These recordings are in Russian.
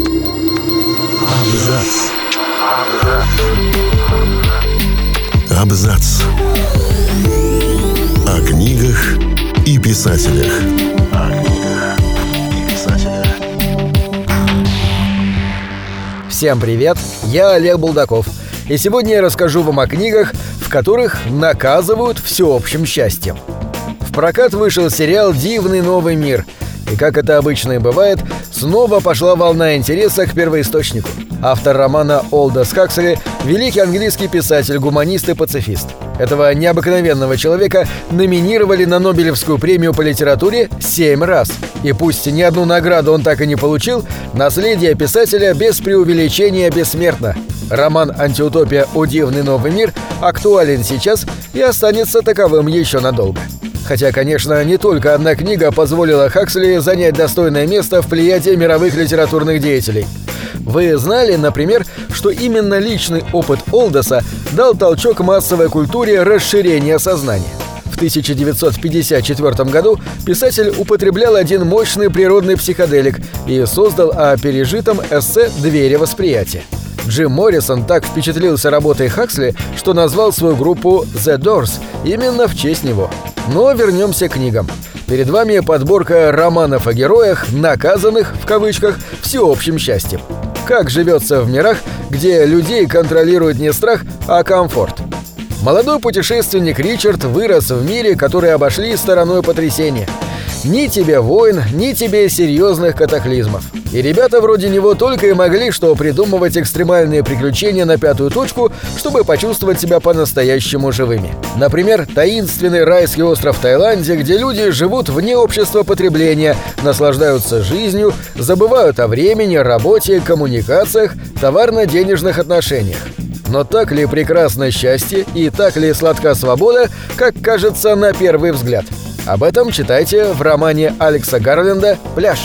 Абзац. Абзац. О книгах и писателях. Всем привет, я Олег Булдаков. И сегодня я расскажу вам о книгах, в которых наказывают всеобщим счастьем. В прокат вышел сериал «Дивный новый мир», и, как это обычно и бывает, снова пошла волна интереса к первоисточнику. Автор романа Олдос Хаксли – великий английский писатель, гуманист и пацифист. Этого необыкновенного человека номинировали на Нобелевскую премию по литературе семь раз. И пусть ни одну награду он так и не получил, наследие писателя без преувеличения бессмертно. Роман «Антиутопия. О новый мир» актуален сейчас и останется таковым еще надолго. Хотя, конечно, не только одна книга позволила Хаксли занять достойное место в плеяде мировых литературных деятелей. Вы знали, например, что именно личный опыт Олдоса дал толчок массовой культуре расширения сознания? В 1954 году писатель употреблял один мощный природный психоделик и создал о пережитом эссе «Двери восприятия». Джим Моррисон так впечатлился работой Хаксли, что назвал свою группу «The Doors» именно в честь него. Но вернемся к книгам. Перед вами подборка романов о героях, наказанных, в кавычках, всеобщим счастьем. Как живется в мирах, где людей контролирует не страх, а комфорт. Молодой путешественник Ричард вырос в мире, который обошли стороной потрясения. Ни тебе войн, ни тебе серьезных катаклизмов. И ребята вроде него только и могли что придумывать экстремальные приключения на пятую точку, чтобы почувствовать себя по-настоящему живыми. Например, таинственный райский остров Таиланде, где люди живут вне общества потребления, наслаждаются жизнью, забывают о времени, работе, коммуникациях, товарно-денежных отношениях. Но так ли прекрасно счастье и так ли сладка свобода, как кажется на первый взгляд? Об этом читайте в романе Алекса Гарленда «Пляж».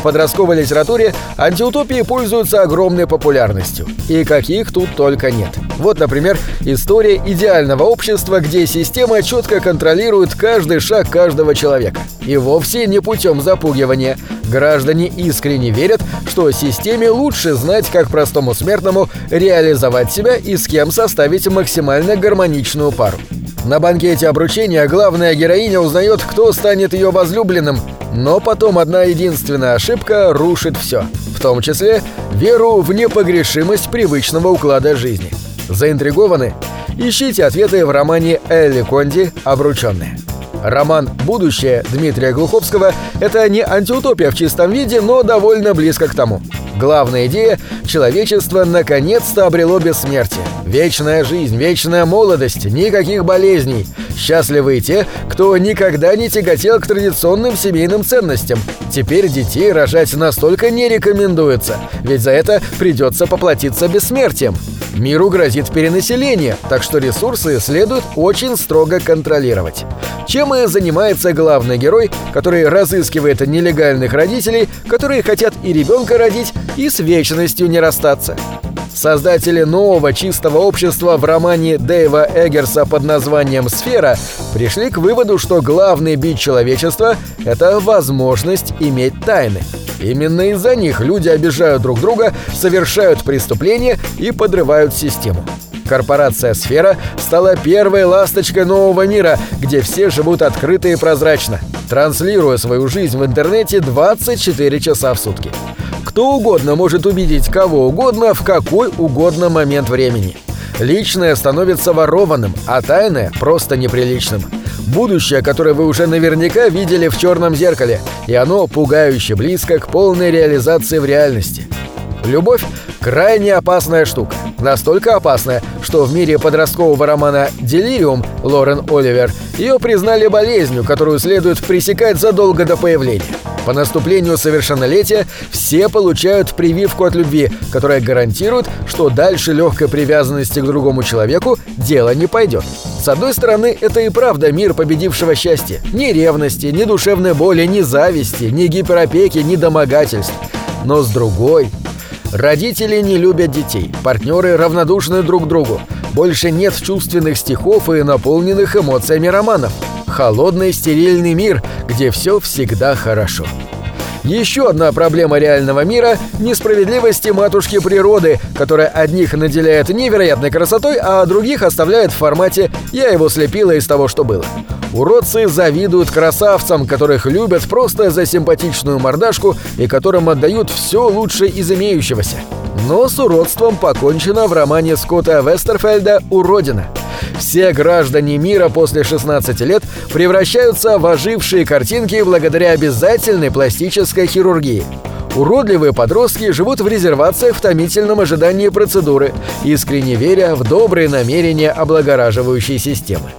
В подростковой литературе антиутопии пользуются огромной популярностью. И каких тут только нет. Вот, например, история идеального общества, где система четко контролирует каждый шаг каждого человека. И вовсе не путем запугивания. Граждане искренне верят, что системе лучше знать, как простому смертному реализовать себя и с кем составить максимально гармоничную пару. На банкете обручения главная героиня узнает, кто станет ее возлюбленным, но потом одна единственная ошибка рушит все, в том числе веру в непогрешимость привычного уклада жизни. Заинтригованы? Ищите ответы в романе Элли Конди «Обрученные». Роман «Будущее» Дмитрия Глуховского – это не антиутопия в чистом виде, но довольно близко к тому. Главная идея – человечество наконец-то обрело бессмертие. Вечная жизнь, вечная молодость, никаких болезней. Счастливы те, кто никогда не тяготел к традиционным семейным ценностям. Теперь детей рожать настолько не рекомендуется, ведь за это придется поплатиться бессмертием. Миру грозит перенаселение, так что ресурсы следует очень строго контролировать. Чем и занимается главный герой, который разыскивает нелегальных родителей, которые хотят и ребенка родить, и с вечностью не расстаться. Создатели нового чистого общества в романе Дэйва Эггерса под названием «Сфера» пришли к выводу, что главный бит человечества – это возможность иметь тайны. Именно из-за них люди обижают друг друга, совершают преступления и подрывают систему. Корпорация «Сфера» стала первой ласточкой нового мира, где все живут открыто и прозрачно, транслируя свою жизнь в интернете 24 часа в сутки. Кто угодно может увидеть кого угодно в какой угодно момент времени. Личное становится ворованным, а тайное – просто неприличным. Будущее, которое вы уже наверняка видели в черном зеркале, и оно пугающе близко к полной реализации в реальности. Любовь – крайне опасная штука. Настолько опасная, что в мире подросткового романа «Делириум» Лорен Оливер ее признали болезнью, которую следует пресекать задолго до появления. По наступлению совершеннолетия все получают прививку от любви, которая гарантирует, что дальше легкой привязанности к другому человеку дело не пойдет. С одной стороны, это и правда мир победившего счастья. Ни ревности, ни душевной боли, ни зависти, ни гиперопеки, ни домогательств. Но с другой... Родители не любят детей, партнеры равнодушны друг другу. Больше нет чувственных стихов и наполненных эмоциями романов. Холодный стерильный мир, где все всегда хорошо. Еще одна проблема реального мира – несправедливости матушки природы, которая одних наделяет невероятной красотой, а других оставляет в формате «я его слепила из того, что было». Уродцы завидуют красавцам, которых любят просто за симпатичную мордашку и которым отдают все лучшее из имеющегося. Но с уродством покончено в романе Скотта Вестерфельда «Уродина». Все граждане мира после 16 лет превращаются в ожившие картинки благодаря обязательной пластической хирургии. Уродливые подростки живут в резервациях в томительном ожидании процедуры, искренне веря в добрые намерения облагораживающей системы.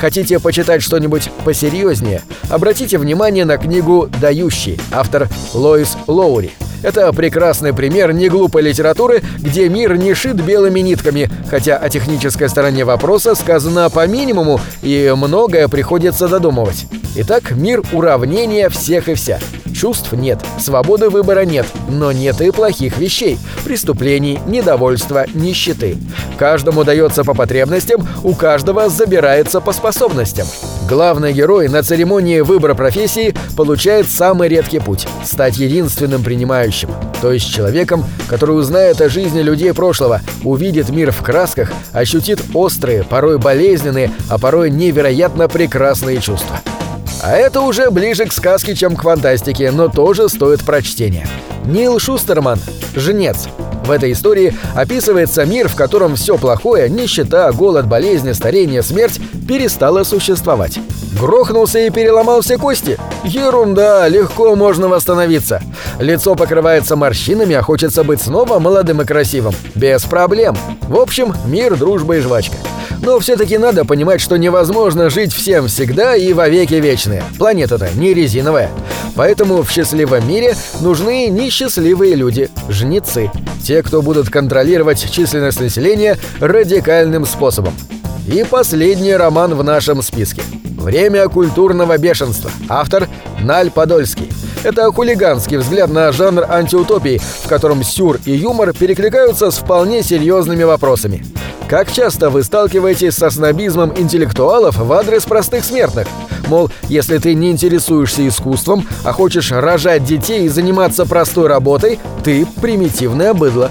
Хотите почитать что-нибудь посерьезнее? Обратите внимание на книгу «Дающий», автор Лоис Лоури. Это прекрасный пример неглупой литературы, где мир не шит белыми нитками, хотя о технической стороне вопроса сказано по минимуму, и многое приходится додумывать. Итак, мир уравнения всех и вся. Чувств нет, свободы выбора нет, но нет и плохих вещей, преступлений, недовольства, нищеты. Каждому дается по потребностям, у каждого забирается по способностям. Главный герой на церемонии выбора профессии получает самый редкий путь – стать единственным принимающим, то есть человеком, который узнает о жизни людей прошлого, увидит мир в красках, ощутит острые, порой болезненные, а порой невероятно прекрасные чувства. А это уже ближе к сказке, чем к фантастике, но тоже стоит прочтения. Нил Шустерман «Жнец». В этой истории описывается мир, в котором все плохое, нищета, голод, болезни, старение, смерть перестало существовать. Грохнулся и переломал все кости? Ерунда, легко можно восстановиться. Лицо покрывается морщинами, а хочется быть снова молодым и красивым. Без проблем. В общем, мир, дружба и жвачка. Но все-таки надо понимать, что невозможно жить всем всегда и во веки вечные. Планета-то не резиновая. Поэтому в счастливом мире нужны несчастливые люди, жнецы. Те, кто будут контролировать численность населения радикальным способом. И последний роман в нашем списке. «Время культурного бешенства». Автор Наль Подольский. Это хулиганский взгляд на жанр антиутопии, в котором сюр и юмор перекликаются с вполне серьезными вопросами. Как часто вы сталкиваетесь со снобизмом интеллектуалов в адрес простых смертных? Мол, если ты не интересуешься искусством, а хочешь рожать детей и заниматься простой работой, ты примитивное быдло.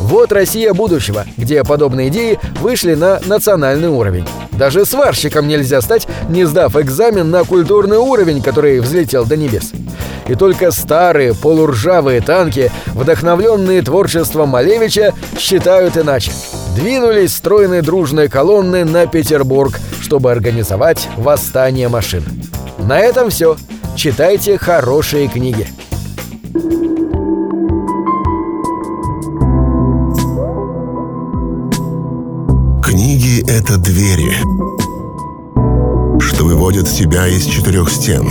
Вот Россия будущего, где подобные идеи вышли на национальный уровень. Даже сварщиком нельзя стать, не сдав экзамен на культурный уровень, который взлетел до небес. И только старые полуржавые танки, вдохновленные творчеством Малевича, считают иначе. Двинулись стройной дружной колонны на Петербург, чтобы организовать восстание машин. На этом все. Читайте хорошие книги. Книги — это двери, что выводят тебя из четырех стен.